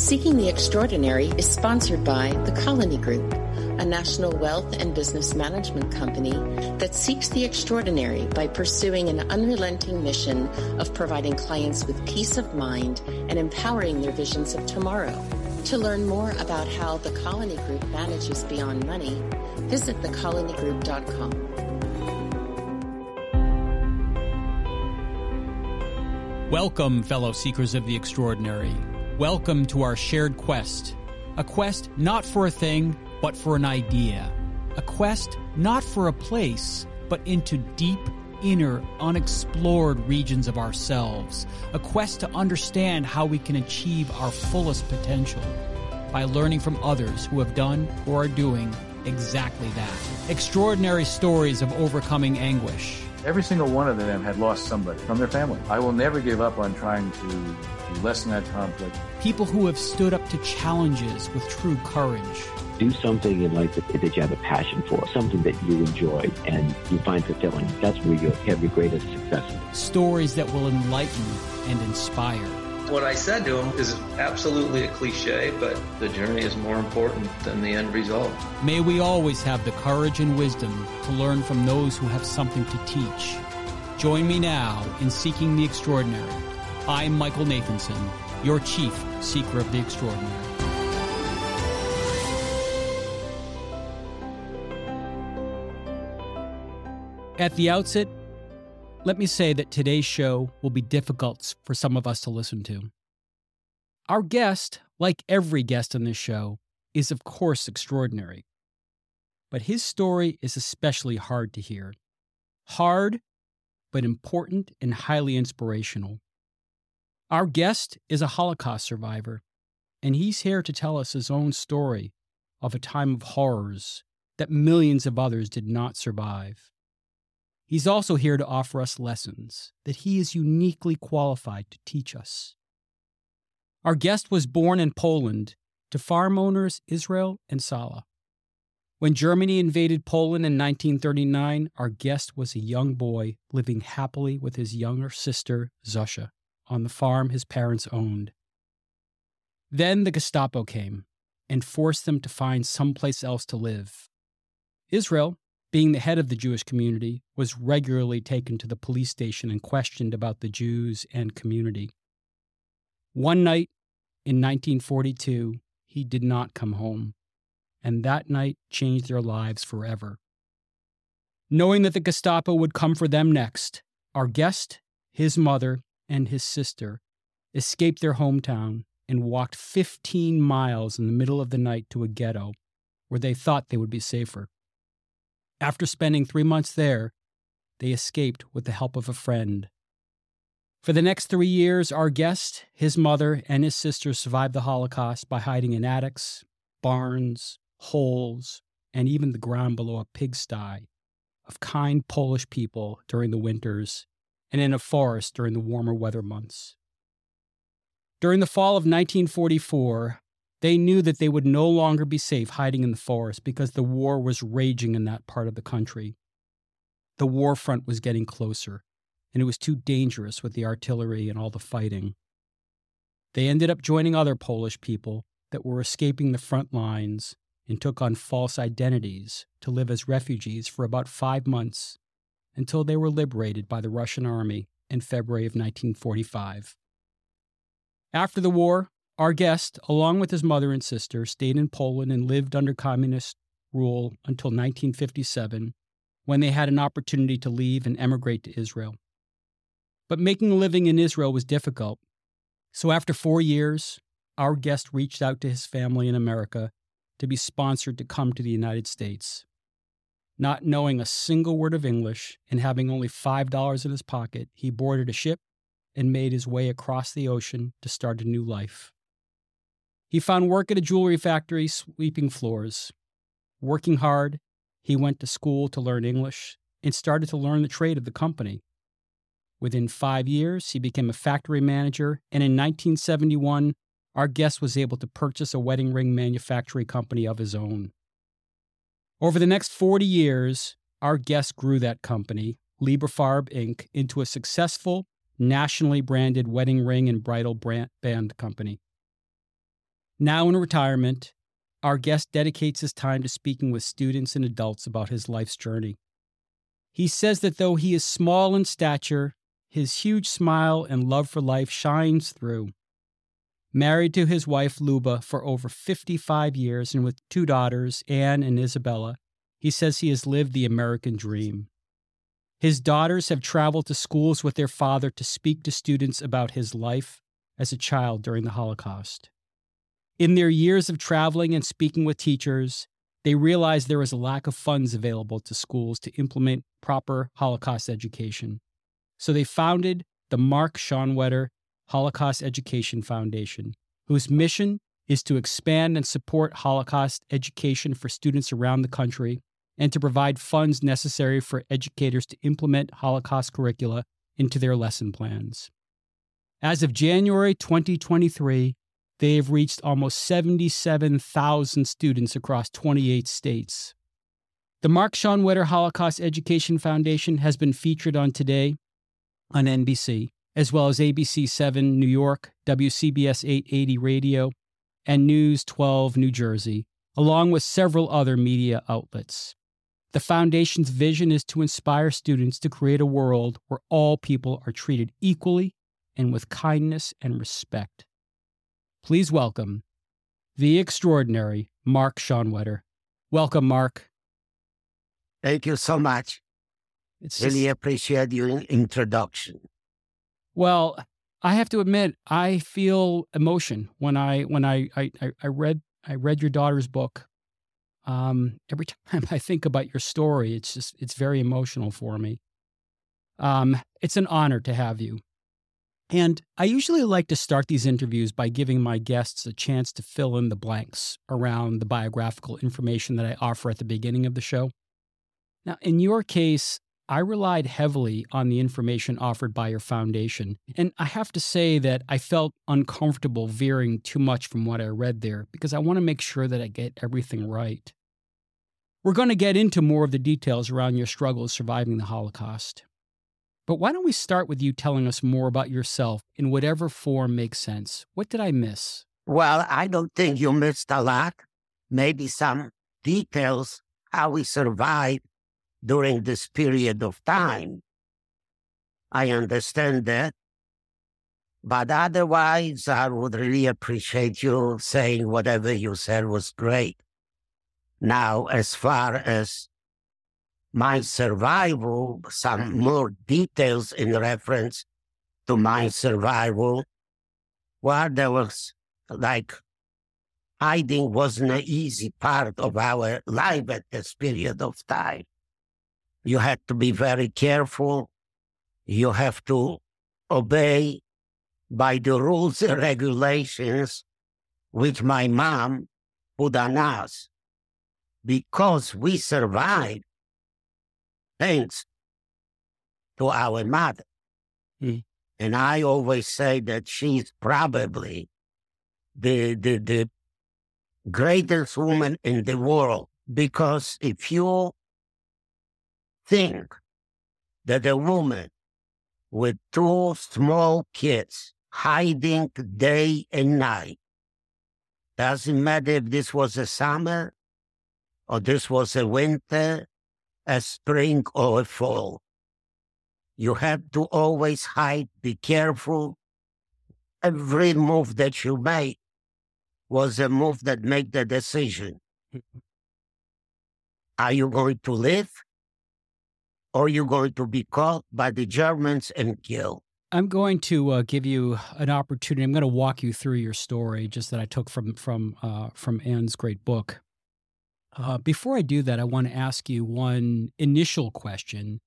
Seeking the Extraordinary is sponsored by the Colony Group, a national wealth and business management company that seeks the extraordinary by pursuing an unrelenting mission of providing clients with peace of mind and empowering their visions of tomorrow. To learn more about how the Colony Group manages beyond money, visit thecolonygroup.com. Welcome, fellow seekers of the extraordinary. Welcome to our shared quest. A quest not for a thing, but for an idea. A quest not for a place, but into deep, inner, unexplored regions of ourselves. A quest to understand how we can achieve our fullest potential by learning from others who have done or are doing exactly that. Extraordinary stories of overcoming anguish. Every single one of them had lost somebody from their family. I will never give up on trying to lessen that conflict. People who have stood up to challenges with true courage. Do something in life that, that you have a passion for, something that you enjoy and you find fulfilling. That's where you have your greatest success. Stories that will enlighten and inspire. What I said to him is absolutely a cliche, but the journey is more important than the end result. May we always have the courage and wisdom to learn from those who have something to teach. Join me now in Seeking the Extraordinary. I'm Michael Nathanson, your chief seeker of the extraordinary. At the outset, let me say that today's show will be difficult for some of us to listen to. Our guest, like every guest on this show, is of course extraordinary. But his story is especially hard to hear. Hard, but important and highly inspirational. Our guest is a Holocaust survivor, and he's here to tell us his own story of a time of horrors that millions of others did not survive. He's also here to offer us lessons that he is uniquely qualified to teach us. Our guest was born in Poland to farm owners Israel and Sala. When Germany invaded Poland in 1939, our guest was a young boy living happily with his younger sister, Zosia, on the farm his parents owned. Then the Gestapo came and forced them to find someplace else to live. Israel, being the head of the Jewish community, was regularly taken to the police station and questioned about the Jews and community. One night in 1942, he did not come home, and that night changed their lives forever. Knowing that the Gestapo would come for them next, our guest, his mother, and his sister escaped their hometown and walked 15 miles in the middle of the night to a ghetto where they thought they would be safer. After spending three months there, they escaped with the help of a friend. For the next three years, our guest, his mother, and his sister survived the Holocaust by hiding in attics, barns, holes, and even the ground below a pigsty of kind Polish people during the winters and in a forest during the warmer weather months. During the fall of 1944, they knew that they would no longer be safe hiding in the forest because the war was raging in that part of the country. The war front was getting closer, and it was too dangerous with the artillery and all the fighting. They ended up joining other Polish people that were escaping the front lines and took on false identities to live as refugees for about five months until they were liberated by the Russian army in February of 1945. After the war, our guest, along with his mother and sister, stayed in Poland and lived under communist rule until 1957, when they had an opportunity to leave and emigrate to Israel. But making a living in Israel was difficult. So after four years, our guest reached out to his family in America to be sponsored to come to the United States. Not knowing a single word of English and having only $5 in his pocket, he boarded a ship and made his way across the ocean to start a new life. He found work at a jewelry factory sweeping floors. Working hard, he went to school to learn English and started to learn the trade of the company. Within five years, he became a factory manager, and in 1971, our guest was able to purchase a wedding ring manufacturing company of his own. Over the next 40 years, our guest grew that company, Lieberfarb Inc., into a successful, nationally branded wedding ring and bridal brand band company. Now in retirement, our guest dedicates his time to speaking with students and adults about his life's journey. He says that though he is small in stature, his huge smile and love for life shines through. Married to his wife Luba for over 55 years and with two daughters, Anne and Isabella, he says he has lived the American dream. His daughters have traveled to schools with their father to speak to students about his life as a child during the Holocaust. In their years of traveling and speaking with teachers, they realized there was a lack of funds available to schools to implement proper Holocaust education. So they founded the Mark Schonwetter Holocaust Education Foundation, whose mission is to expand and support Holocaust education for students around the country and to provide funds necessary for educators to implement Holocaust curricula into their lesson plans. As of January 2023, they have reached almost 77,000 students across 28 states. The Mark Schonwetter Holocaust Education Foundation has been featured on Today on NBC, as well as ABC 7 New York, WCBS 880 Radio, and News 12 New Jersey, along with several other media outlets. The Foundation's vision is to inspire students to create a world where all people are treated equally and with kindness and respect. Please welcome the extraordinary Mark Schonwetter. Welcome, Mark. Thank you so much. It's really just... appreciate your introduction. Well, I have to admit, I feel emotion when I when I I, I read I read your daughter's book. Um, every time I think about your story, it's just it's very emotional for me. Um, it's an honor to have you. And I usually like to start these interviews by giving my guests a chance to fill in the blanks around the biographical information that I offer at the beginning of the show. Now, in your case, I relied heavily on the information offered by your foundation. And I have to say that I felt uncomfortable veering too much from what I read there because I want to make sure that I get everything right. We're going to get into more of the details around your struggles surviving the Holocaust. But why don't we start with you telling us more about yourself in whatever form makes sense? What did I miss? Well, I don't think you missed a lot. Maybe some details how we survived during this period of time. I understand that. But otherwise, I would really appreciate you saying whatever you said was great. Now, as far as my survival, some mm-hmm. more details in reference to my survival, where there was like hiding wasn't an easy part of our life at this period of time. You had to be very careful. You have to obey by the rules and regulations which my mom put on us. Because we survived, thanks to our mother. Mm. And I always say that she's probably the, the, the greatest woman in the world. Because if you think that a woman with two small kids hiding day and night, doesn't matter if this was a summer or this was a winter a spring or a fall. You have to always hide, be careful. Every move that you make was a move that made the decision. Are you going to live? Or are you going to be caught by the Germans and killed? I'm going to uh, give you an opportunity. I'm going to walk you through your story, just that I took from from uh, from Anne's great book. Uh, before I do that, I want to ask you one initial question,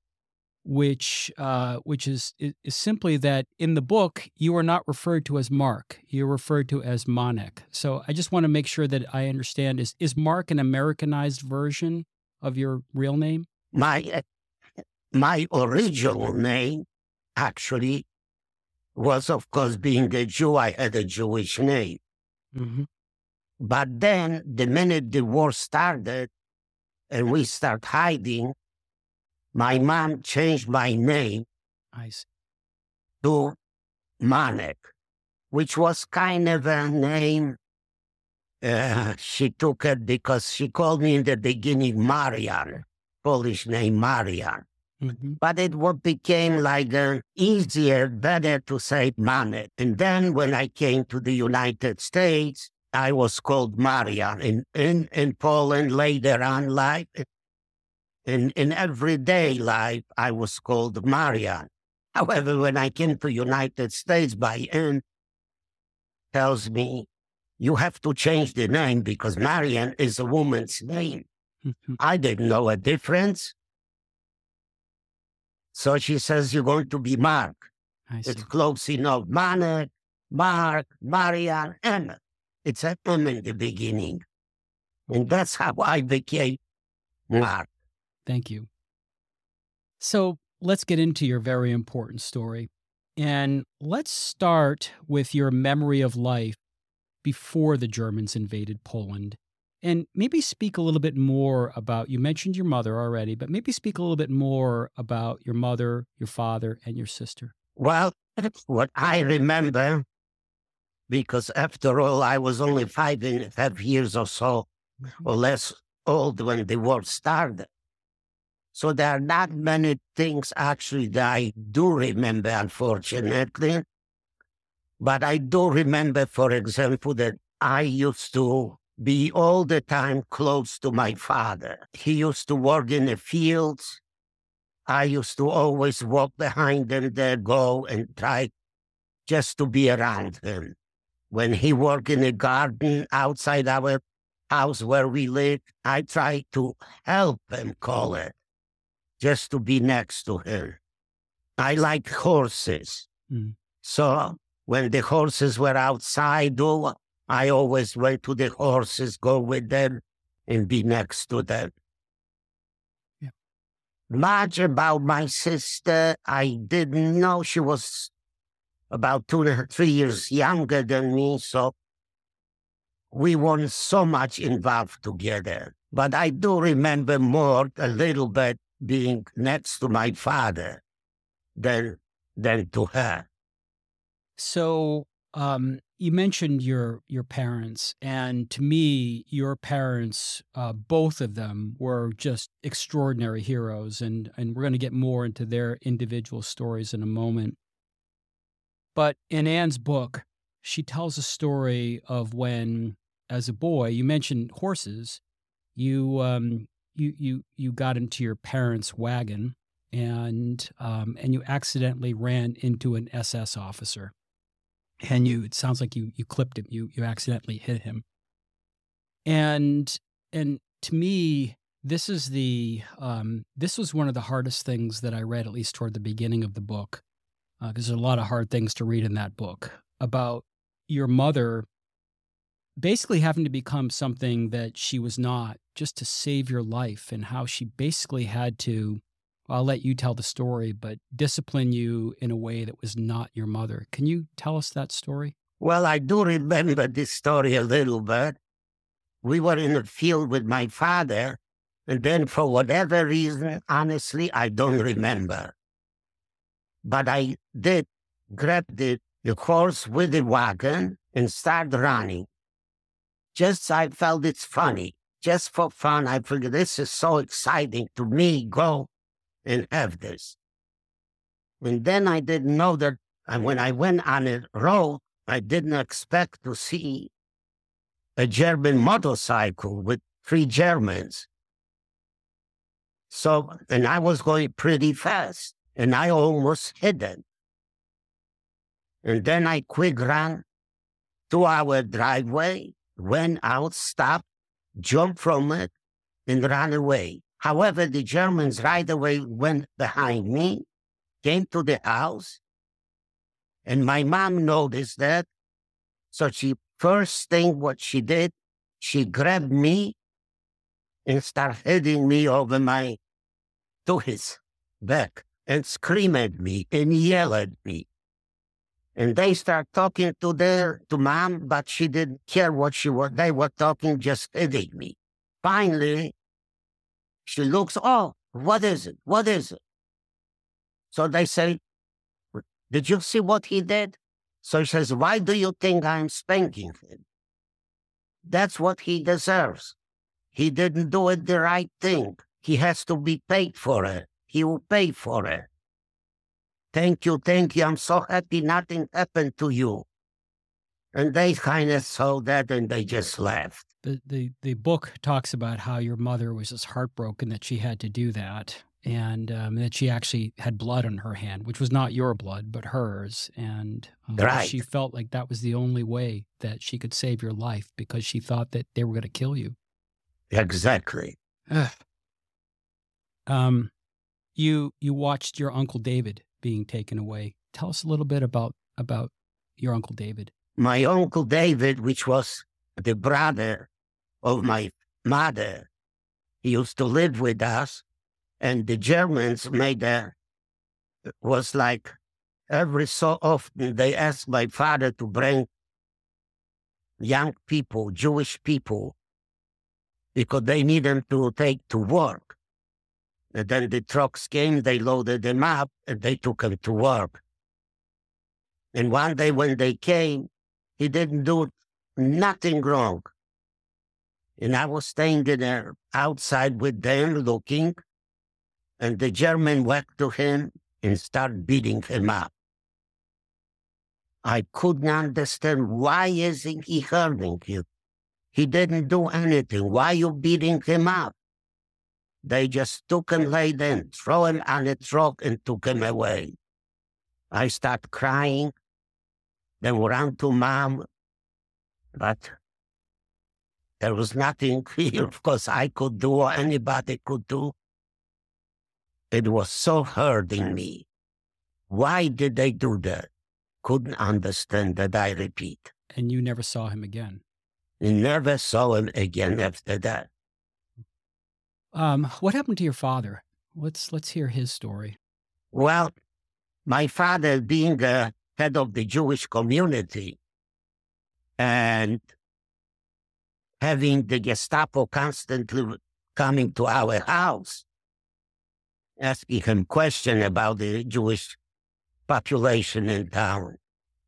which uh, which is, is simply that in the book you are not referred to as Mark; you're referred to as Monek. So I just want to make sure that I understand: is is Mark an Americanized version of your real name? My uh, my original name actually was, of course, being a Jew. I had a Jewish name. Mm-hmm. But then the minute the war started and we start hiding, my mom changed my name to Manek, which was kind of a name uh, she took it because she called me in the beginning Marian, Polish name Marian. Mhm. But it what became like uh, easier, better to say Manek. And then when I came to the United States, I was called Maria In, in, in Poland, later on life, in, in everyday life, I was called Maria. However, when I came to United States, by end tells me you have to change the name because Marian is a woman's name. Mhm. I didn't know a difference. So she says, You're going to be Mark. It's close enough. Manek, Mark, Marian, Emma. It's M in the beginning. And that's how I became Mark. Thank you. So let's get into your very important story. And let's start with your memory of life before the Germans invaded Poland. And maybe speak a little bit more about, you mentioned your mother already, but maybe speak a little bit more about your mother, your father, and your sister. Well, what I remember, because after all, I was only five and a half years or so, mm-hmm. or less old when the war started. So there are not many things actually that I do remember, unfortunately. But I do remember, for example, that I used to be all the time close to my father. He used to work in the fields. I used to always walk behind him there, go and try just to be around him. When he worked in the garden outside our house where we lived, I tried to help him call it, just to be next to him. I like horses. Mm. So when the horses were outside, oh, I always went to the horses, go with them, and be next to them. Yeah. Much about my sister, I didn't know she was about two or three years younger than me, so we weren't so much involved together. But I do remember more a little bit being next to my father than than to her. So, um, you mentioned your your parents, and to me, your parents, uh, both of them, were just extraordinary heroes, and and we're going to get more into their individual stories in a moment. But in Anne's book, she tells a story of when, as a boy, you mentioned horses. You um, you you you got into your parents' wagon, and um, and you accidentally ran into an SS officer. And you it sounds like you you clipped him. You you accidentally hit him. And and to me this is the um this was one of the hardest things that i read at least toward the beginning of the book Uh, because there's a lot of hard things to read in that book about your mother basically having to become something that she was not just to save your life and how she basically had to I'll let you tell the story, but discipline you in a way that was not your mother. Can you tell us that story? Well, I do remember this story a little bit. We were in the field with my father, and then for whatever reason, honestly, I don't remember. But I did grab the, the horse with the wagon and start running. Just I felt it's funny. Just for fun, I figured this is so exciting to me, go and have this. And then I didn't know that and when I went on a road, I didn't expect to see a German motorcycle with three Germans. So, and I was going pretty fast, and I almost them. And then I quick ran to our driveway, went out, stopped, jumped from it, and ran away. However, the Germans right away went behind me, came to the house, and my mom noticed that. So she first thing what she did, she grabbed me and started hitting me over my to his back and scream at me and yell at me. And they start talking to their to mom, but she didn't care what she was. They were talking, just hitting me. Finally, she looks, oh, what is it? What is it? So they say, did you see what he did? So she says, why do you think I'm spanking him? That's what he deserves. He didn't do it the right thing. He has to be paid for it. He will pay for it. Thank you, thank you. I'm so happy nothing happened to you. And they kind of saw that and they just left. The, the the book talks about how your mother was just heartbroken that she had to do that, and um, that she actually had blood on her hand, which was not your blood but hers, and um, Right. she felt like that was the only way that she could save your life because she thought that they were going to kill you. Exactly. Um, you you watched your uncle David being taken away. Tell us a little bit about about your uncle David. My uncle David, which was the brother of my mother, he used to live with us, and the Germans made a was like every so often they asked my father to bring young people, Jewish people, because they need them to take to work. Uh, and then the trucks came, they loaded them up, and they took them to work. And one day when they came, he didn't do nothing wrong. And I was standing there outside with them looking, and the German went to him and started beating him up. I couldn't understand why isn't he hurting you? He didn't do anything. Why you beating him up? They just took him laid in, throw him on a truck and took him away. I start crying, then ran to mom, but there was nothing here, of course, I could do or anybody could do. It was so hurting me. Why did they do that? Couldn't understand that, I repeat. And you never saw him again. Never saw him again after that. Um, what happened to your father? Let's let's hear his story. Well, my father being the head of the Jewish community and having the Gestapo constantly coming to our house, asking him questions about the Jewish population in town,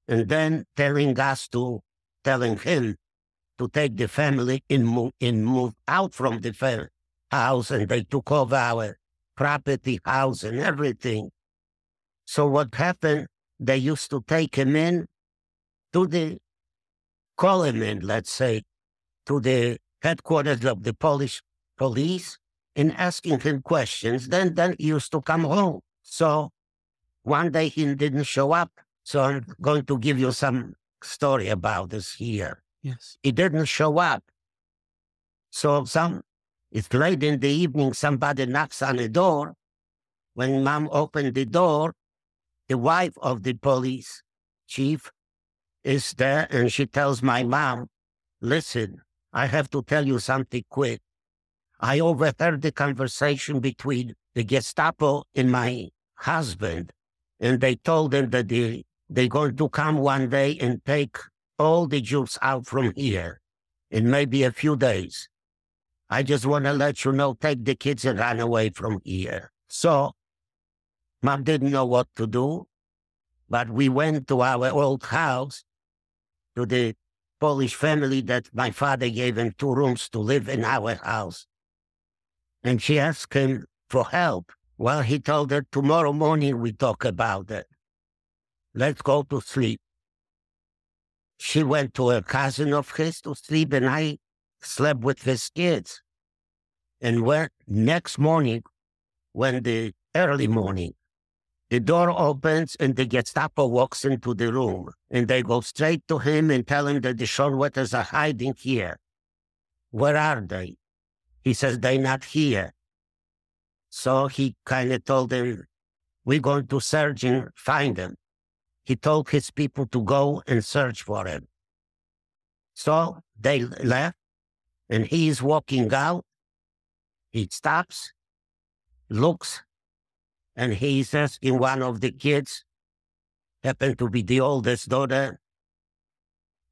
and then telling us to, telling him to take the family and move, and move out from the house, and they took over our property, house, and everything. So what happened? They used to take him in to the, call him in, let's say, to the headquarters of the Polish police and asking him questions. Then, then he used to come home. So one day he didn't show up. So I'm going to give you some story about this here. Yes. He didn't show up. So some, it's late in the evening, somebody knocks on the door. When mom opened the door, the wife of the police chief is there and she tells my mom, listen, I have to tell you something quick. I overheard the conversation between the Gestapo and my husband, and they told them that they, they're going to come one day and take all the Jews out from here in maybe a few days. I just want to let you know, take the kids and run away from here. So, mom didn't know what to do, but we went to our old house, to the Polish family that my father gave him two rooms to live in our house. And she asked him for help. Well, he told her, tomorrow morning we talk about it. Let's go to sleep. She went to a cousin of his to sleep, and I slept with his kids. And when next morning, when the early morning, the door opens and the Gestapo walks into the room, and they go straight to him and tell him that the Schonwetters are hiding here. Where are they? He says they're not here. So he kind of told them, "We're going to search and find them." He told his people to go and search for him. So they left, and he is walking out. He stops, looks, and he he's asking one of the kids, happened to be the oldest daughter,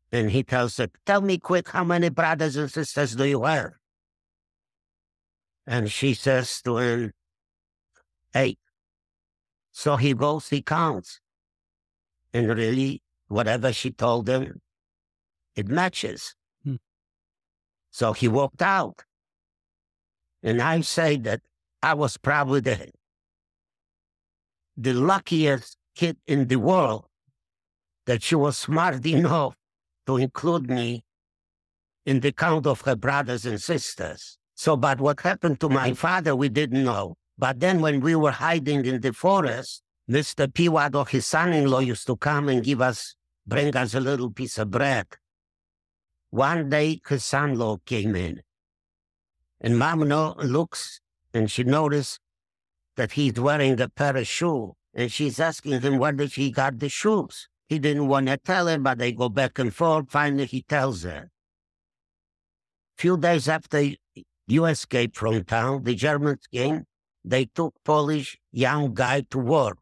and he tells her, Tell me quick, how many brothers and sisters do you have? And she says to him, Eight. So he goes, he counts. And really, whatever she told him, it matches. Hmm. So he walked out. And I say that I was probably the, the luckiest kid in the world that she was smart enough to include me in the count of her brothers and sisters. So, but what happened to my father, we didn't know. But then when we were hiding in the forest, Mr. Piwado, his son-in-law, used to come and give us, bring us a little piece of bread. One day, his son-in-law came in. And no, looks and she noticed that he's wearing a pair of shoes. And she's asking him where did he got the shoes. He didn't want to tell her, but they go back and forth. Finally, he tells her. Few days after you escaped from town, the Germans came. They took Polish young guy to work.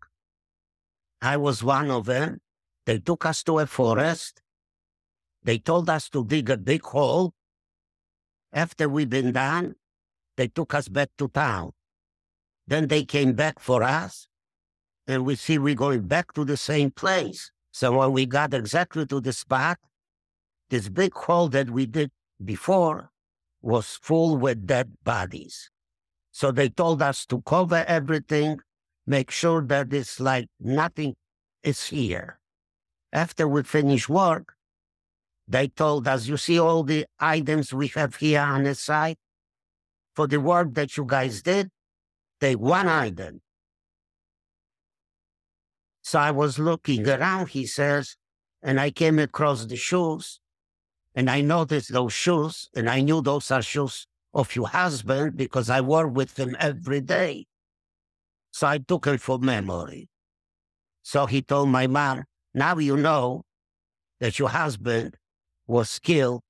I was one of them. They took us to a forest. They told us to dig a big hole. After we'd been done, they took us back to town. Then they came back for us, and we see we're going back to the same place. So when we got exactly to the spot, this big hole that we did before was full with dead bodies. So they told us to cover everything, make sure that it's like nothing is here. After we finish work, they told us, you see all the items we have here on the site? For the work that you guys did, take one item. So I was looking around, he says, and I came across the shoes, and I noticed those shoes, and I knew those are shoes of your husband because I work with him every day. So I took it for memory. So he told my mom, now you know that your husband was killed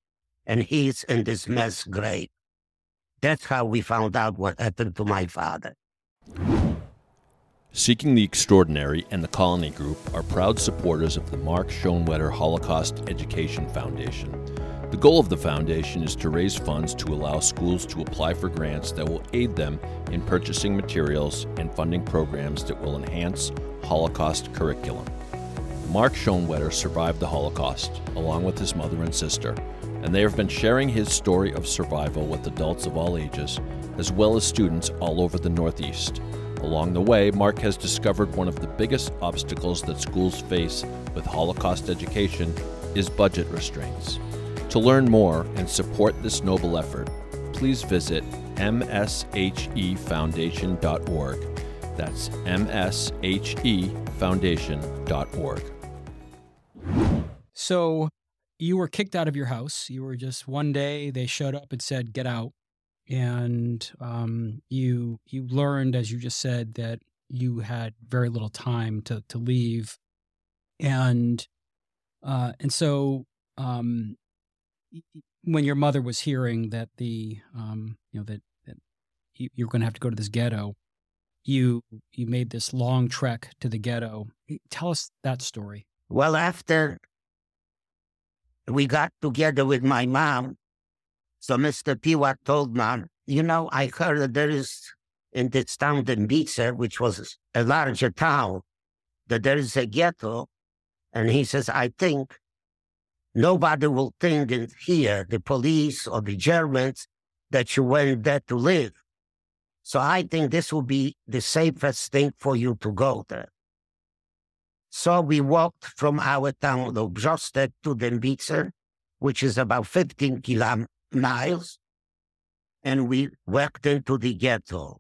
and he's in this mass grave. That's how we found out what happened to my father. Seeking the Extraordinary and the Colony Group are proud supporters of the Mark Schonwetter Holocaust Education Foundation. The goal of the foundation is to raise funds to allow schools to apply for grants that will aid them in purchasing materials and funding programs that will enhance Holocaust curriculum. Mark Schonwetter survived the Holocaust, along with his mother and sister, and they have been sharing his story of survival with adults of all ages, as well as students all over the Northeast. Along the way, Mark has discovered one of the biggest obstacles that schools face with Holocaust education is budget restraints. To learn more and support this noble effort, please visit mshefoundation.org. That's mshefoundation.org. So you were kicked out of your house. You were just one day they showed up and said, "Get out," and um, you you learned, as you just said, that you had very little time to to leave, and uh, and so um, when your mother was hearing that the um, you know that, that you, you're going to have to go to this ghetto, you you made this long trek to the ghetto. Tell us that story. Well, after we got together with my mom, so Mr. Piwat told mom, you know, I heard that there is in this town, Dębice, which was a larger town, that there is a ghetto. And he says, I think nobody will think in here, the police or the Germans, that you went there to live. So I think this will be the safest thing for you to go there. So we walked from our town of Brzostek to Dębice, which is about 15 km miles, and we walked into the ghetto.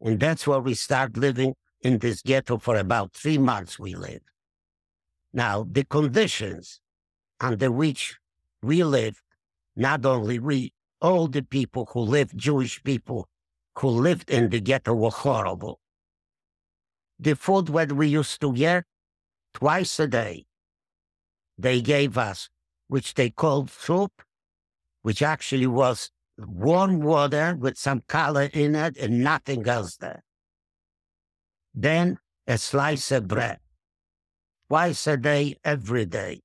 And that's where we start living in this ghetto for about three months we lived. Now, the conditions under which we lived, not only we, all the people who lived, Jewish people who lived in the ghetto were horrible. The food that we used to get twice a day, they gave us, which they called soup, which actually was warm water with some color in it and nothing else there. Then a slice of bread, twice a day, every day.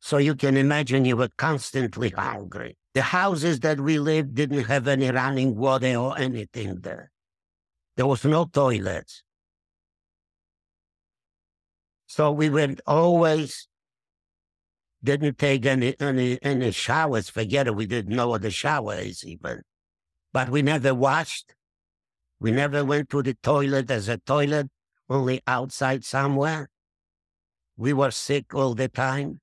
So you can imagine you were constantly hungry. The houses that we lived didn't have any running water or anything there. There was no toilets. So we were always didn't take any any any showers. Forget it. We didn't know what the shower is even. But we never washed. We never went to the toilet as a toilet, only outside somewhere. We were sick all the time.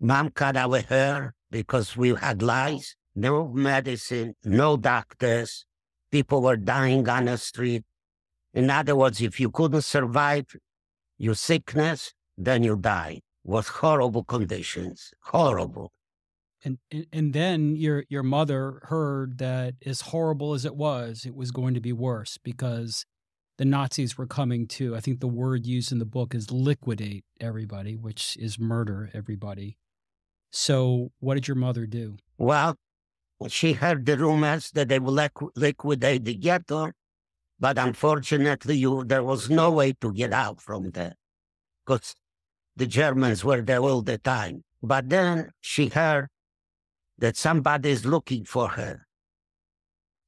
Mom cut our hair because we had lice. No medicine, no doctors. People were dying on the street. In other words, if you couldn't survive your sickness, then you died. Was horrible conditions, horrible. And, and then your your mother heard that as horrible as it was, it was going to be worse because the Nazis were coming to. I think the word used in the book is liquidate everybody, which is murder everybody. So, what did your mother do? Well, she heard the rumors that they will liquidate the ghetto, but unfortunately, you, there was no way to get out from there because the Germans were there all the time. But then she heard that somebody is looking for her.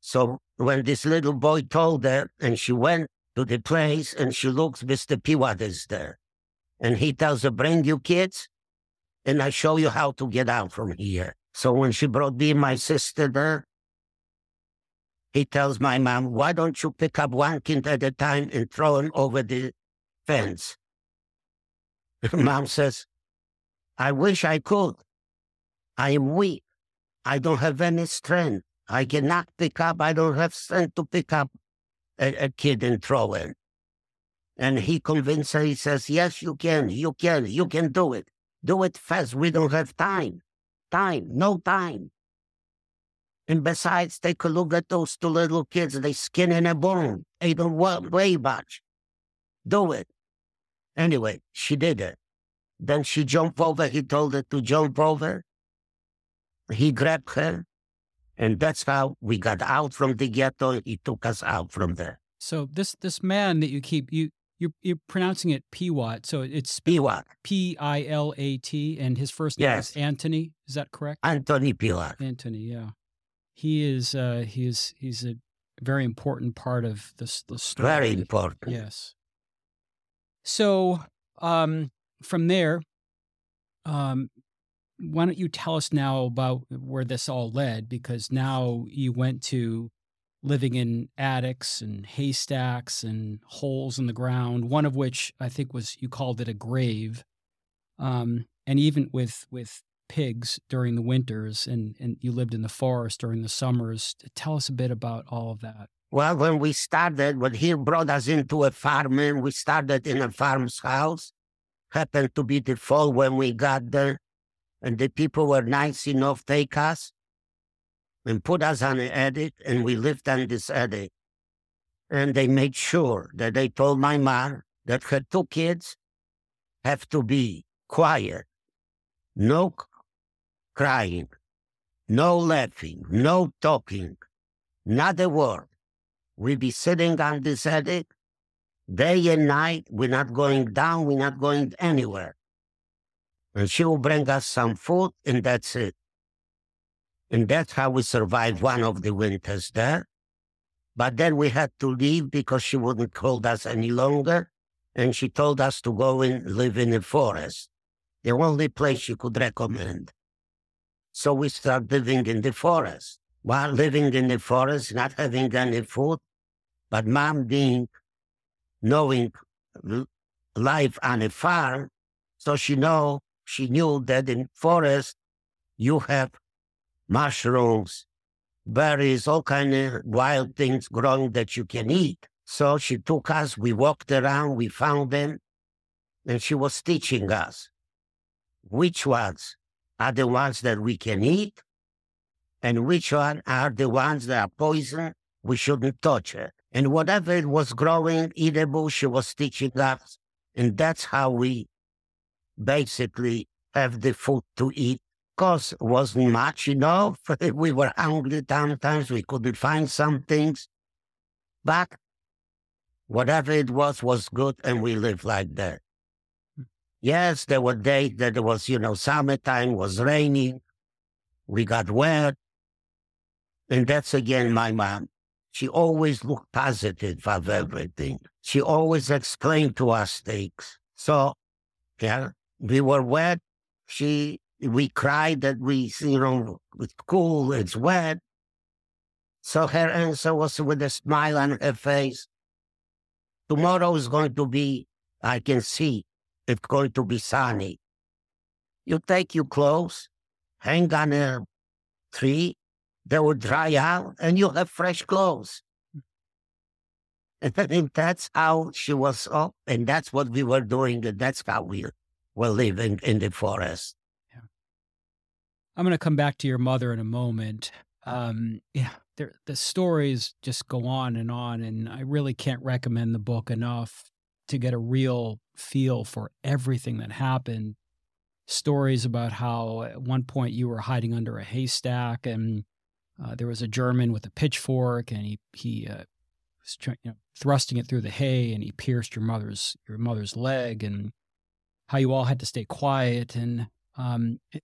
So when this little boy told her, and she went to the place and she looks, Mr. Piwat is there. And he tells her, bring you kids, and I show you how to get out from here. So when she brought me and my sister there, he tells my mom, why don't you pick up one kid at a time and throw him over the fence? mom says, I wish I could. I am weak. I don't have any strength. I cannot pick up. I don't have strength to pick up a, a kid and throw him. And he convinced her, he says, Yes, you can. You can. You can do it. Do it fast. We don't have time. Time. No time. And besides, take a look at those two little kids. They skin and a bone. They don't weigh much. Do it. Anyway, she did it. Then she jumped over. He told her to jump over. He grabbed her, and that's how we got out from the ghetto. He took us out from there. So this this man that you keep you you're, you're pronouncing it Piwat, so it's Piwat, P I L A T, and his first name yes. is Anthony. Is that correct? Anthony Piwat. Anthony, yeah. He is uh, he is he's a very important part of this the story. Very important. Yes. So um, from there, um, why don't you tell us now about where this all led? Because now you went to living in attics and haystacks and holes in the ground. One of which I think was you called it a grave, um, and even with with pigs during the winters, and and you lived in the forest during the summers. Tell us a bit about all of that. Well, when we started, when he brought us into a farm, and we started in a farm's house. Happened to be the fall when we got there and the people were nice enough to take us and put us on an attic, and we lived on this attic. And they made sure that they told my mom that her two kids have to be quiet, no crying, no laughing, no talking, not a word. We'll be sitting on this attic day and night. We're not going down. We're not going anywhere and she will bring us some food, and that's it. And that's how we survived one of the winters there. But then we had to leave because she wouldn't hold us any longer, and she told us to go and live in the forest, the only place she could recommend. So we start living in the forest. While living in the forest, not having any food, but mom being, knowing life on a farm, so she know she knew that in forest you have mushrooms, berries, all kind of wild things growing that you can eat. So she took us, we walked around, we found them, and she was teaching us which ones are the ones that we can eat and which one are the ones that are poison, we shouldn't touch. And whatever it was growing, eatable, she was teaching us. And that's how we basically have the food to eat. Cause wasn't much enough. we were hungry sometimes. We couldn't find some things. But whatever it was, was good. And we lived like that. Yes, there were days that it was, you know, summertime was raining. We got wet. And that's again my mom. She always looked positive of everything. She always explained to us things. So, yeah, we were wet. She, we cried that we, you know, it's cool, it's wet. So her answer was with a smile on her face. Tomorrow is going to be, I can see, it's going to be sunny. You take your clothes, hang on a tree, they will dry out, and you have fresh clothes. And that's how she was up, and that's what we were doing, and that's how we were living in the forest. Yeah. I'm going to come back to your mother in a moment. Um, yeah, the stories just go on and on, and I really can't recommend the book enough to get a real feel for everything that happened. Stories about how at one point you were hiding under a haystack, and uh, there was a German with a pitchfork, and he he uh, was you know, thrusting it through the hay, and he pierced your mother's your mother's leg, and how you all had to stay quiet, and um, it,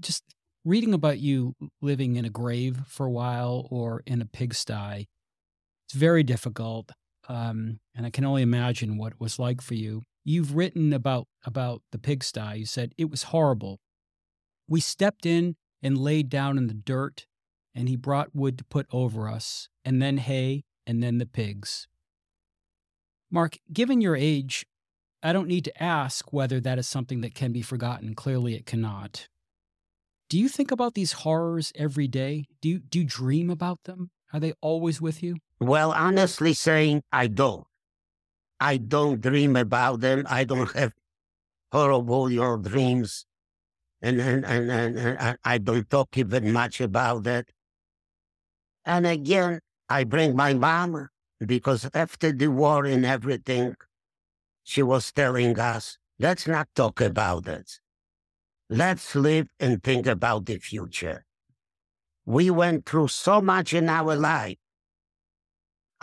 just reading about you living in a grave for a while or in a pigsty. It's very difficult, um, and I can only imagine what it was like for you. You've written about about the pigsty. You said it was horrible. We stepped in and laid down in the dirt, and he brought wood to put over us, and then hay, and then the pigs. Mark, given your age, I don't need to ask whether that is something that can be forgotten. Clearly, it cannot. Do you think about these horrors every day? Do you, do you dream about them? Are they always with you? Well, honestly saying, I don't. I don't dream about them. I don't have horrible your dreams. And, and, and, and, and I don't talk even much about that. And again, I bring my mom because after the war and everything, she was telling us, let's not talk about it. Let's live and think about the future. We went through so much in our life.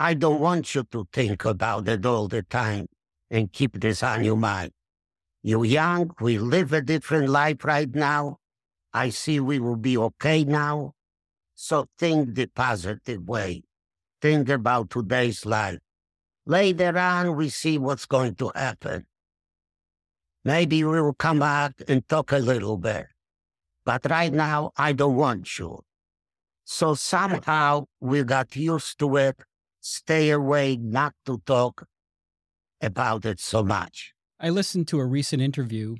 I don't want you to think about it all the time and keep this on your mind. You're young, we live a different life right now. I see we will be okay now. So think the positive way. Think about today's life. Later on, we see what's going to happen. Maybe we will come back and talk a little bit. But right now, I don't want you. So somehow we got used to it, stay away, not to talk about it so much. I listened to a recent interview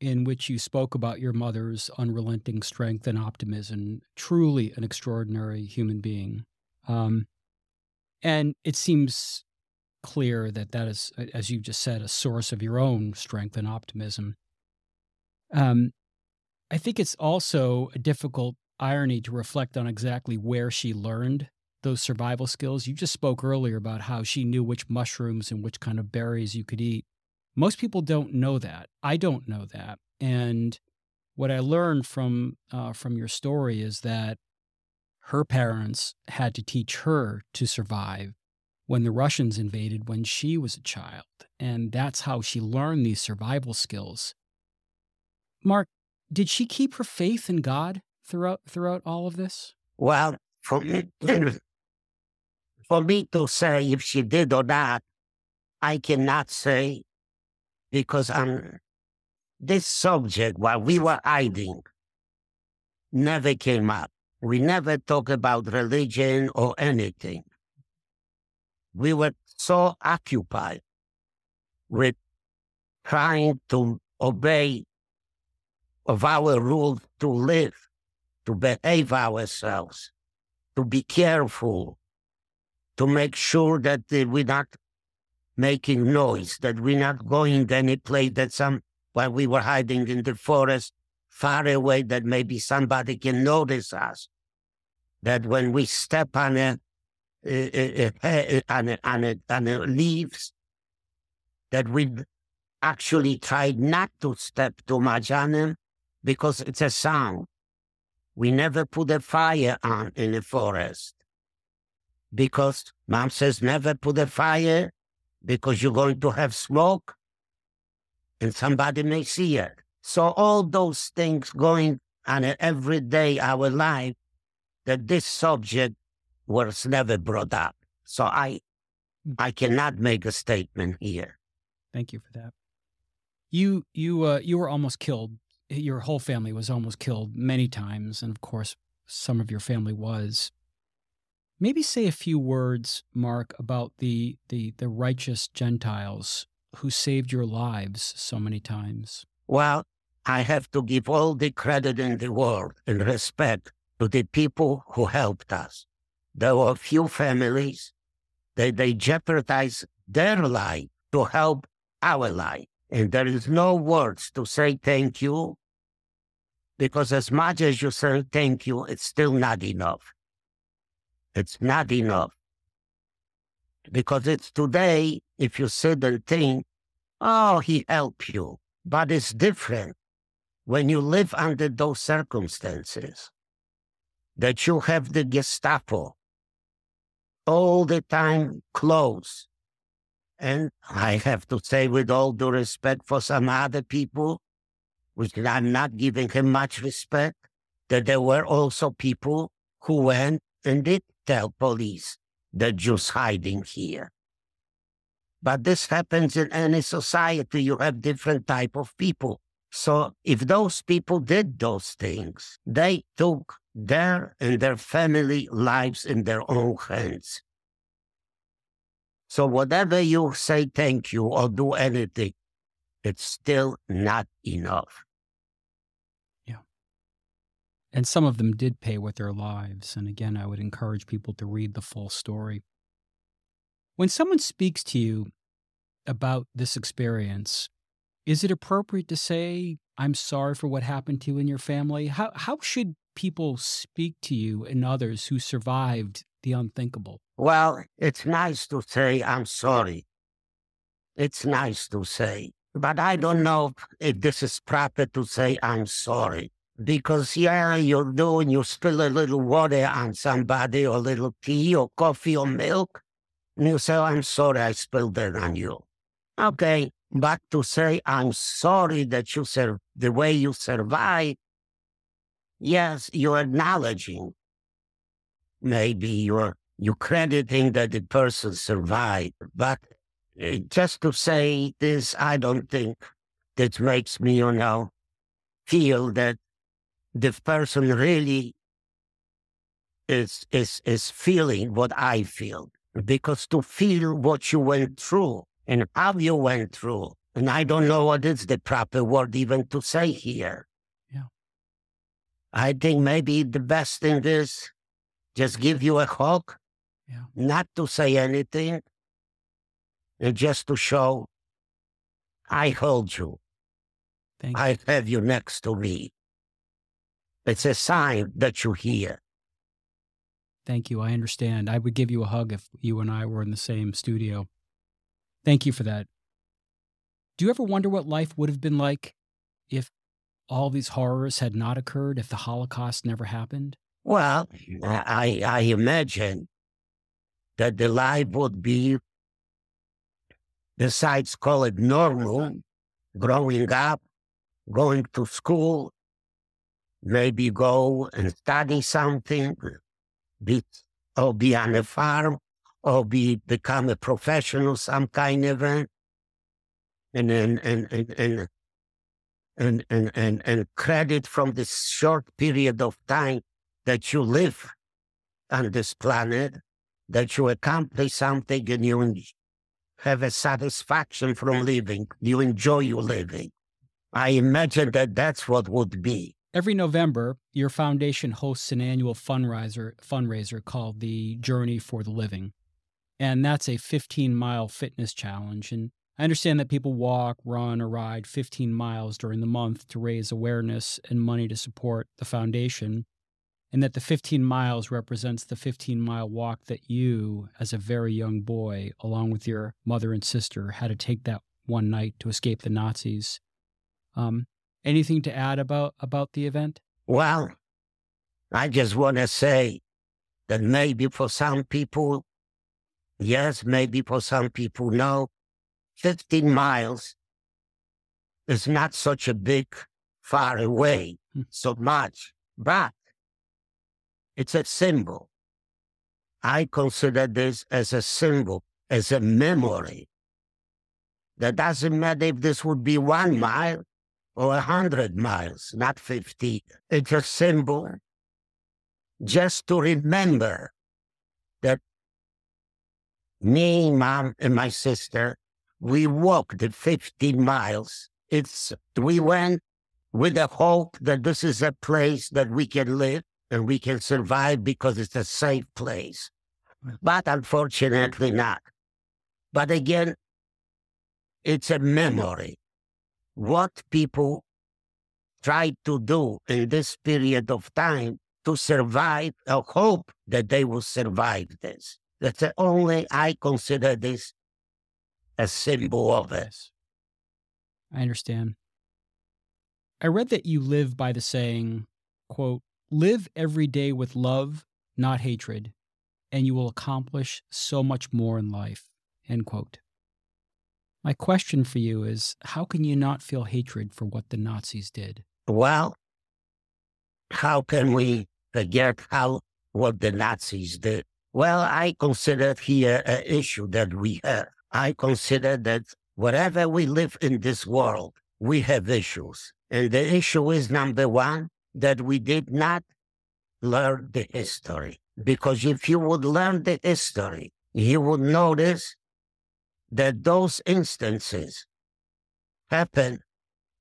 in which you spoke about your mother's unrelenting strength and optimism. Truly an extraordinary human being. Um, and it seems clear that that is, as you just said, a source of your own strength and optimism. Um, I think it's also a difficult irony to reflect on exactly where she learned those survival skills. You just spoke earlier about how she knew which mushrooms and which kind of berries you could eat. Most people don't know that. I don't know that. And what I learned from uh, from your story is that her parents had to teach her to survive when the Russians invaded when she was a child. And that's how she learned these survival skills. Mark, did she keep her faith in God throughout throughout all of this? Well, for me, for me to say if she did or not, I cannot say because I'm this subject while we were hiding never came up. We never talk about religion or anything we were so occupied with trying to obey of our rule to live, to behave ourselves, to be careful, to make sure that uh, we're not making noise, that we're not going any place that some, while we were hiding in the forest, far away, that maybe somebody can notice us. That when we step on a and, and, and leaves that we actually tried not to step too much on them because it's a sound. We never put a fire on in the forest because mom says never put a fire because you're going to have smoke and somebody may see it. So all those things going on every day our life that this subject was never brought up. So I, hmm. I cannot make a statement here. Thank you for that. You you uh, you were almost killed. Your whole family was almost killed many times, and of course, some of your family was. Maybe say a few words, Mark, about the the the righteous Gentiles who saved your lives so many times. Well, I have to give all the credit in the world and respect to the people who helped us. There were few families that they jeopardized their life to help our life. And there is no words to say thank you because as much as you say thank you, it's still not enough. It's not enough. Because it's today, if you sit and think, oh, he helped you. But it's different when you live under those circumstances that you have the Gestapo all the time close and I have to say, with all due respect for some other people, which I'm not giving him much respect, that there were also people who went and did tell police the Jews hiding here. But this happens in any society. You have different type of people. So if those people did those things, they took their and their family lives in their own hands. So whatever you say thank you or do anything, it's still not enough. And some of them did pay with their lives. And again, I would encourage people to read the full story. When someone speaks to you about this experience, is it appropriate to say, I'm sorry for what happened to you and your family? How, how should people speak to you and others who survived the unthinkable? Well, it's nice to say, I'm sorry. It's nice to say, but I don't know if this is proper to say, I'm sorry. Because, yeah, you do, and you spill a little water on somebody, or a little tea, or coffee, or milk, and you say, I'm sorry I spilled it on you. Okay, but to say, I'm sorry that you serve the way you survived, yes, you're acknowledging maybe you're you're crediting that the person survived, but uh, just to say this, I don't think that makes me, you know, feel that the person really is is is feeling what I feel. Because to feel what you went through and how you went through, and I don't know what is the proper word even to say here. Yeah. I think maybe the best thing is just give you a hug, yeah. not to say anything, and just to show I hold you. Thank I have you next to me. It's a sign that you're here. Thank you. I understand. I would give you a hug if you and I were in the same studio. Thank you for that. Do you ever wonder what life would have been like if all these horrors had not occurred, if the Holocaust never happened? Well, I, I imagine that the life would be, besides call it normal, growing up, going to school, maybe go and study something, be, or be on a farm, or be become a professional, some kind of and and and and and and, and, and, and credit from this short period of time that you live on this planet, that you accomplish something and you have a satisfaction from living, you enjoy your living. I imagine that that's what would be. Every November, your foundation hosts an annual fundraiser fundraiser called the Journey for the Living. And that's a 15 mile fitness challenge. And I understand that people walk, run, or ride 15 miles during the month to raise awareness and money to support the foundation and that the 15 miles represents the 15 mile walk that you, as a very young boy, along with your mother and sister, had to take that one night to escape the Nazis. Um, anything to add about about the event? Well, I just want to say that maybe for some people, yes, maybe for some people, no, 15 miles is not such a big far away hmm. so much, but it's a symbol. I consider this as a symbol, as a memory That doesn't matter if this would be one mile or a hundred miles, not 50. It's a symbol just to remember that me, mom, and my sister, we walked the 15 miles. It's, we went with the hope that this is a place that we can live and we can survive because it's a safe place. But unfortunately not. But again, it's a memory. What people tried to do in this period of time to survive, a hope that they will survive this. That's the only I consider this a symbol of this. I understand. I read that you live by the saying, quote, live every day with love, not hatred, and you will accomplish so much more in life, end quote. My question for you is how can you not feel hatred for what the Nazis did? Well, how can we forget how what the Nazis did? Well, I consider here an issue that we have. I consider that wherever we live in this world, we have issues. And the issue is number one, that we did not learn the history. Because if you would learn the history, you would notice that those instances happened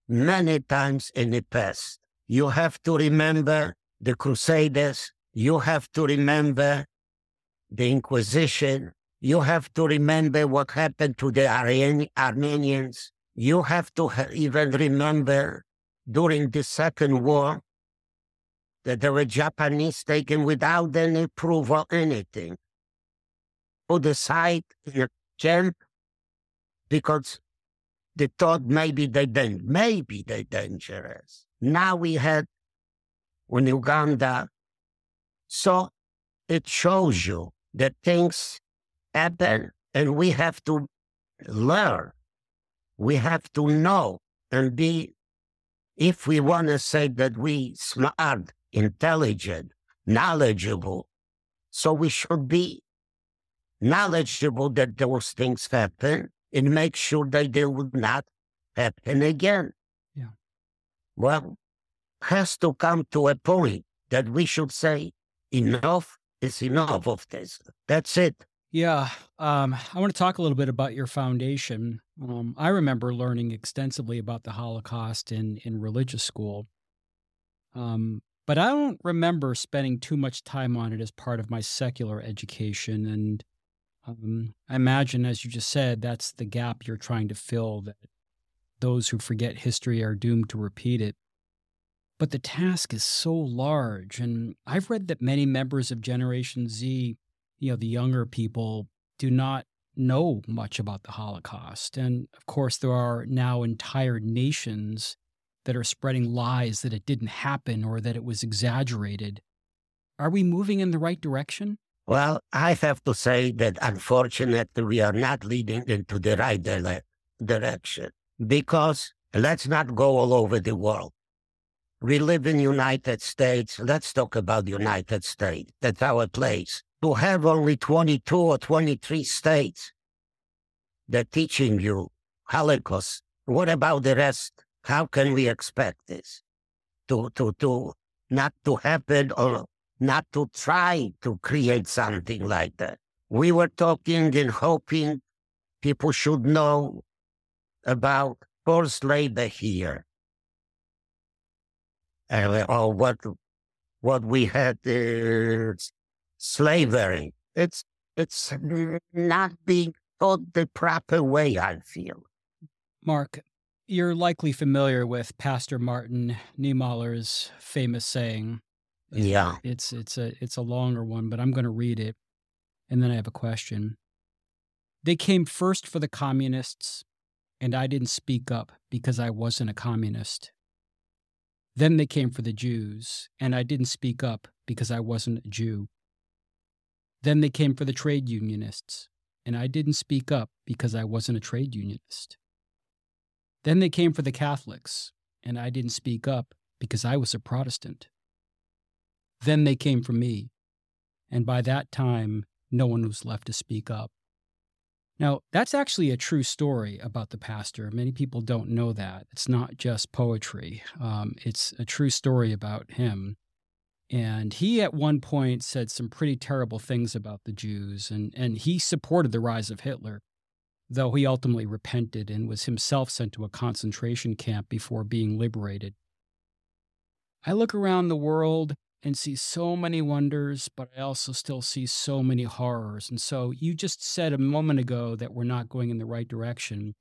many times in the past. You have to remember the Crusaders. You have to remember the Inquisition. You have to remember what happened to the Aryan- Armenians. You have to ha- even remember during the Second War that there were Japanese taken without any proof or anything. Put aside a camp because they thought maybe they didn't, maybe they dangerous. Now we had in Uganda. So it shows you that things happen and we have to learn. We have to know and be, if we want to say that we smart, intelligent, knowledgeable, so we should be knowledgeable that those things happen and make sure that they would not happen again. Yeah. Well, has to come to a point that we should say enough is enough of this. That's it. Yeah. Um, I want to talk a little bit about your foundation. Um, I remember learning extensively about the Holocaust in, in religious school. Um, but I don't remember spending too much time on it as part of my secular education. And um, I imagine, as you just said, that's the gap you're trying to fill that those who forget history are doomed to repeat it. But the task is so large. And I've read that many members of Generation Z, you know, the younger people, do not know much about the Holocaust. And of course, there are now entire nations that are spreading lies that it didn't happen or that it was exaggerated. Are we moving in the right direction? Well, I have to say that unfortunately, we are not leading into the right dire- direction because let's not go all over the world. We live in United States. Let's talk about the United States. That's our place. To have only 22 or 23 states that teaching you Holocaust, what about the rest? How can we expect this to, to, to not to happen or not to try to create something like that? We were talking and hoping people should know about forced labor here uh, or what what we had is slavery. It's it's not being taught the proper way. I feel. Mark, you're likely familiar with Pastor Martin Niemöller's famous saying. Yeah, It's it's a it's a longer one, but I'm going to read it, and then I have a question. They came first for the communists, and I didn't speak up because I wasn't a communist. Then they came for the Jews, and I didn't speak up because I wasn't a Jew. Then they came for the trade unionists, and I didn't speak up because I wasn't a trade unionist. Then they came for the Catholics, and I didn't speak up because I was a Protestant. Then they came for me, and by that time, no one was left to speak up. Now, that's actually a true story about the pastor. Many people don't know that. It's not just poetry, um, it's a true story about him. And he, at one point, said some pretty terrible things about the Jews, and, and he supported the rise of Hitler, though he ultimately repented and was himself sent to a concentration camp before being liberated. I look around the world and see so many wonders, but I also still see so many horrors. And so you just said a moment ago that we're not going in the right direction.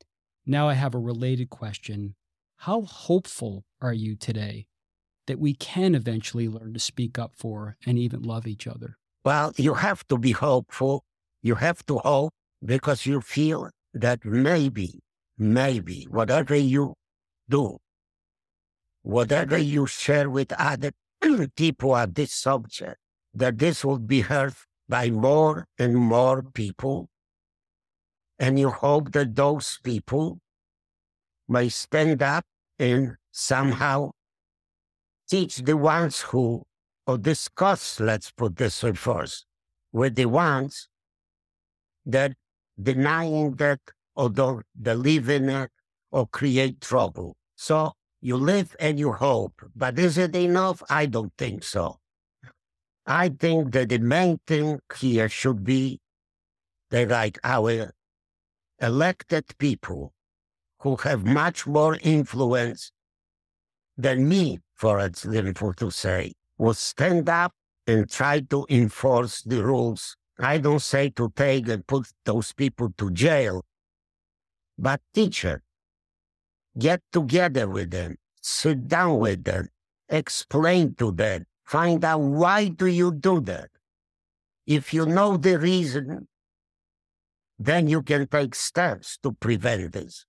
Now I have a related question. How hopeful are you today that we can eventually learn to speak up for and even love each other? Well, you have to be hopeful. You have to hope because you feel that maybe, maybe whatever you do, whatever you share with other people on this subject, that this will be heard by more and more people. And you hope that those people may stand up and somehow teach the ones who, or discuss, let's put this way first, with the ones that denying that or don't believe in it or create trouble. So you live and you hope. But is it enough? I don't think so. I think that the main thing here should be that like our elected people who have much more influence than me, for example, to say, will stand up and try to enforce the rules. I don't say to take and put those people to jail, but teach it Get together with them, sit down with them, explain to them, find out why do you do that. If you know the reason, then you can take steps to prevent this.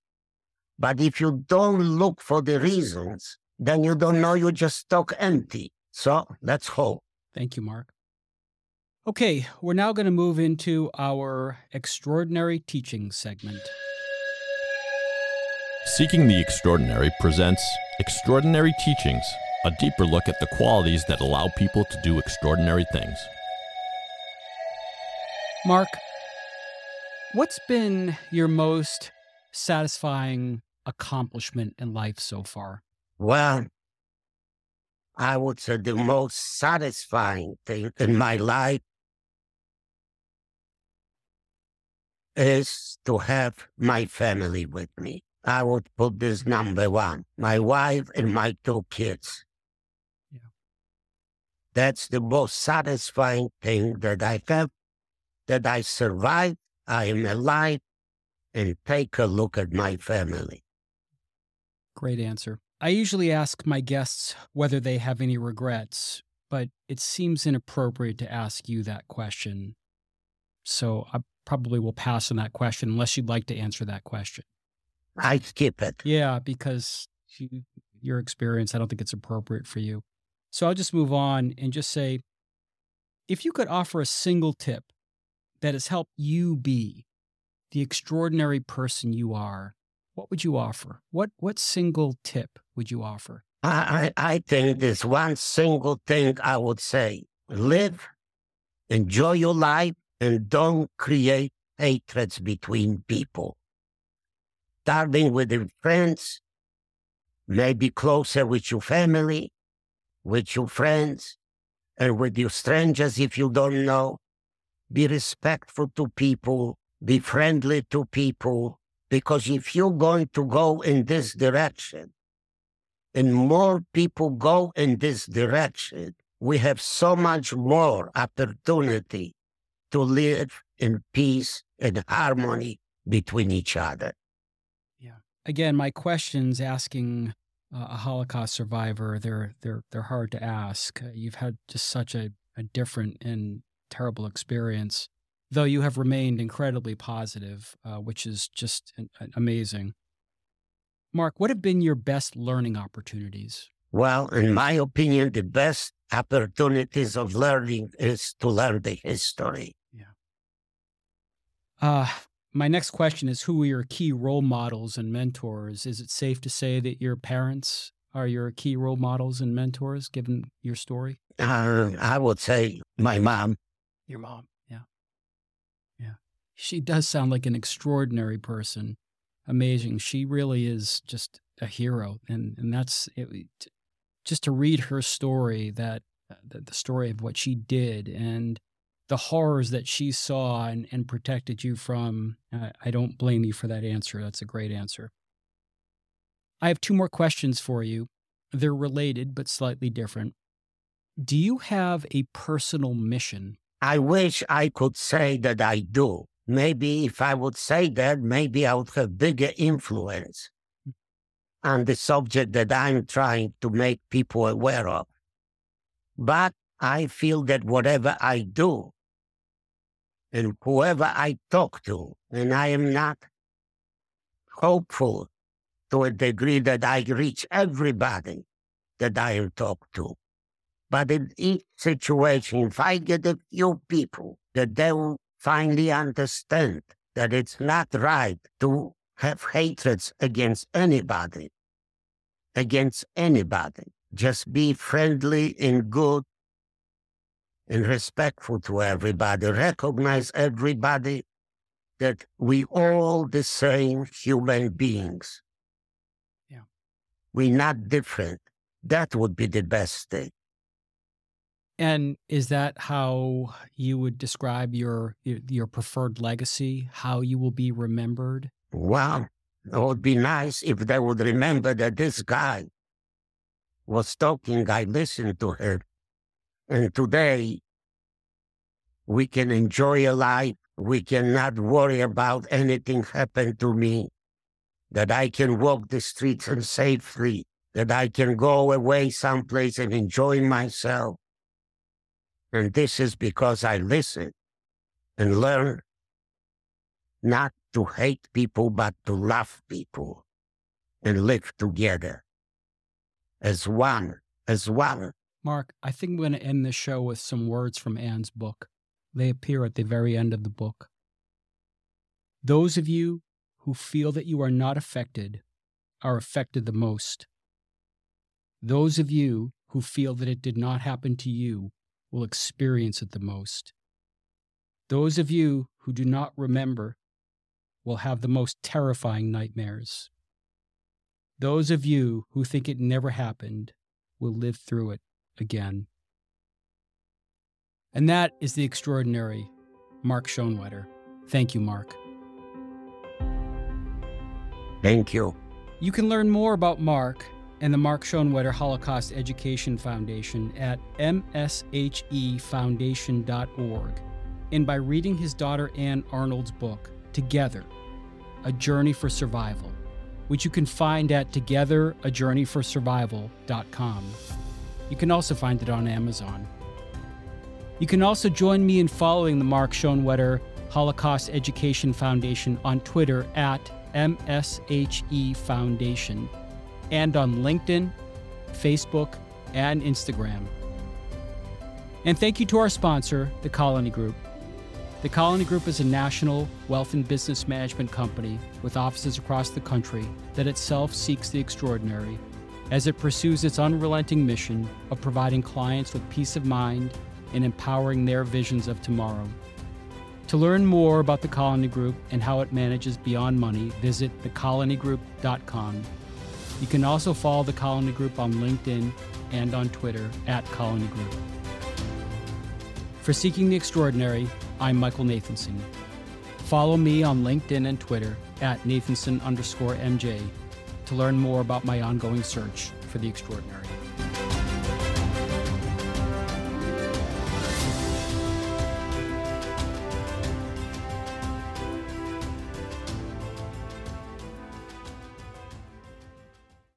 But if you don't look for the reasons, then you don't know, you just talk empty. So let's hope. Thank you, Mark. Okay, we're now going to move into our extraordinary teaching segment. Seeking the Extraordinary presents Extraordinary Teachings, a deeper look at the qualities that allow people to do extraordinary things. Mark, what's been your most satisfying accomplishment in life so far? Well, I would say the most satisfying thing in my life is to have my family with me. I would put this number one my wife and my two kids. Yeah. That's the most satisfying thing that I have, that I survived, I am alive, and take a look at my family. Great answer. I usually ask my guests whether they have any regrets, but it seems inappropriate to ask you that question. So I probably will pass on that question unless you'd like to answer that question. I skip it. Yeah, because you, your experience, I don't think it's appropriate for you. So I'll just move on and just say if you could offer a single tip that has helped you be the extraordinary person you are, what would you offer? What what single tip would you offer? I, I, I think there's one single thing I would say. Live, enjoy your life, and don't create hatreds between people starting with your friends, maybe closer with your family, with your friends, and with your strangers if you don't know. Be respectful to people, be friendly to people, because if you're going to go in this direction, and more people go in this direction, we have so much more opportunity to live in peace and harmony between each other again, my questions asking uh, a Holocaust survivor, they're they're they're hard to ask. Uh, you've had just such a, a different and terrible experience, though you have remained incredibly positive, uh, which is just an, an amazing. Mark, what have been your best learning opportunities? Well, in my opinion, the best opportunities of learning is to learn the history. Yeah. Uh, my next question is who are your key role models and mentors? Is it safe to say that your parents are your key role models and mentors given your story? Uh, I would say my mom. Your mom, yeah. Yeah. she does sound like an extraordinary person. Amazing. She really is just a hero, and and that's it, just to read her story that the story of what she did and the horrors that she saw and, and protected you from. Uh, I don't blame you for that answer. That's a great answer. I have two more questions for you. They're related, but slightly different. Do you have a personal mission? I wish I could say that I do. Maybe if I would say that, maybe I would have bigger influence on the subject that I'm trying to make people aware of. But I feel that whatever I do and whoever I talk to, and I am not hopeful to a degree that I reach everybody that I talk to. But in each situation, if I get a few people that they will finally understand that it's not right to have hatreds against anybody, against anybody. Just be friendly and good and respectful to everybody. Recognize everybody that we all the same human beings. Yeah. We're not different. That would be the best thing. And is that how you would describe your your preferred legacy? How you will be remembered? Well, it would be nice if they would remember that this guy was talking. I listened to her, and today we can enjoy a life. We cannot worry about anything happen to me. That I can walk the streets and safely. That I can go away someplace and enjoy myself and this is because I listen and learn not to hate people, but to love people and live together as one, as one. Mark, I think we're going to end the show with some words from Anne's book. They appear at the very end of the book. Those of you who feel that you are not affected are affected the most. Those of you who feel that it did not happen to you will experience it the most. Those of you who do not remember will have the most terrifying nightmares. Those of you who think it never happened will live through it again. And that is the extraordinary Mark Schonwetter. Thank you, Mark. Thank you. You can learn more about Mark and the Mark Schonwetter Holocaust Education Foundation at mshefoundation.org and by reading his daughter Anne Arnold's book, Together A Journey for Survival, which you can find at togetherajourneyforsurvival.com. You can also find it on Amazon. You can also join me in following the Mark Schonwetter Holocaust Education Foundation on Twitter at MSHE Foundation and on LinkedIn, Facebook, and Instagram. And thank you to our sponsor, the Colony Group. The Colony Group is a national wealth and business management company with offices across the country that itself seeks the extraordinary as it pursues its unrelenting mission of providing clients with peace of mind and empowering their visions of tomorrow. To learn more about the Colony Group and how it manages beyond money, visit thecolonygroup.com. You can also follow the Colony Group on LinkedIn and on Twitter at Colony Group. For Seeking the Extraordinary, I'm Michael Nathanson. Follow me on LinkedIn and Twitter at Nathanson underscore MJ to learn more about my ongoing search for the extraordinary.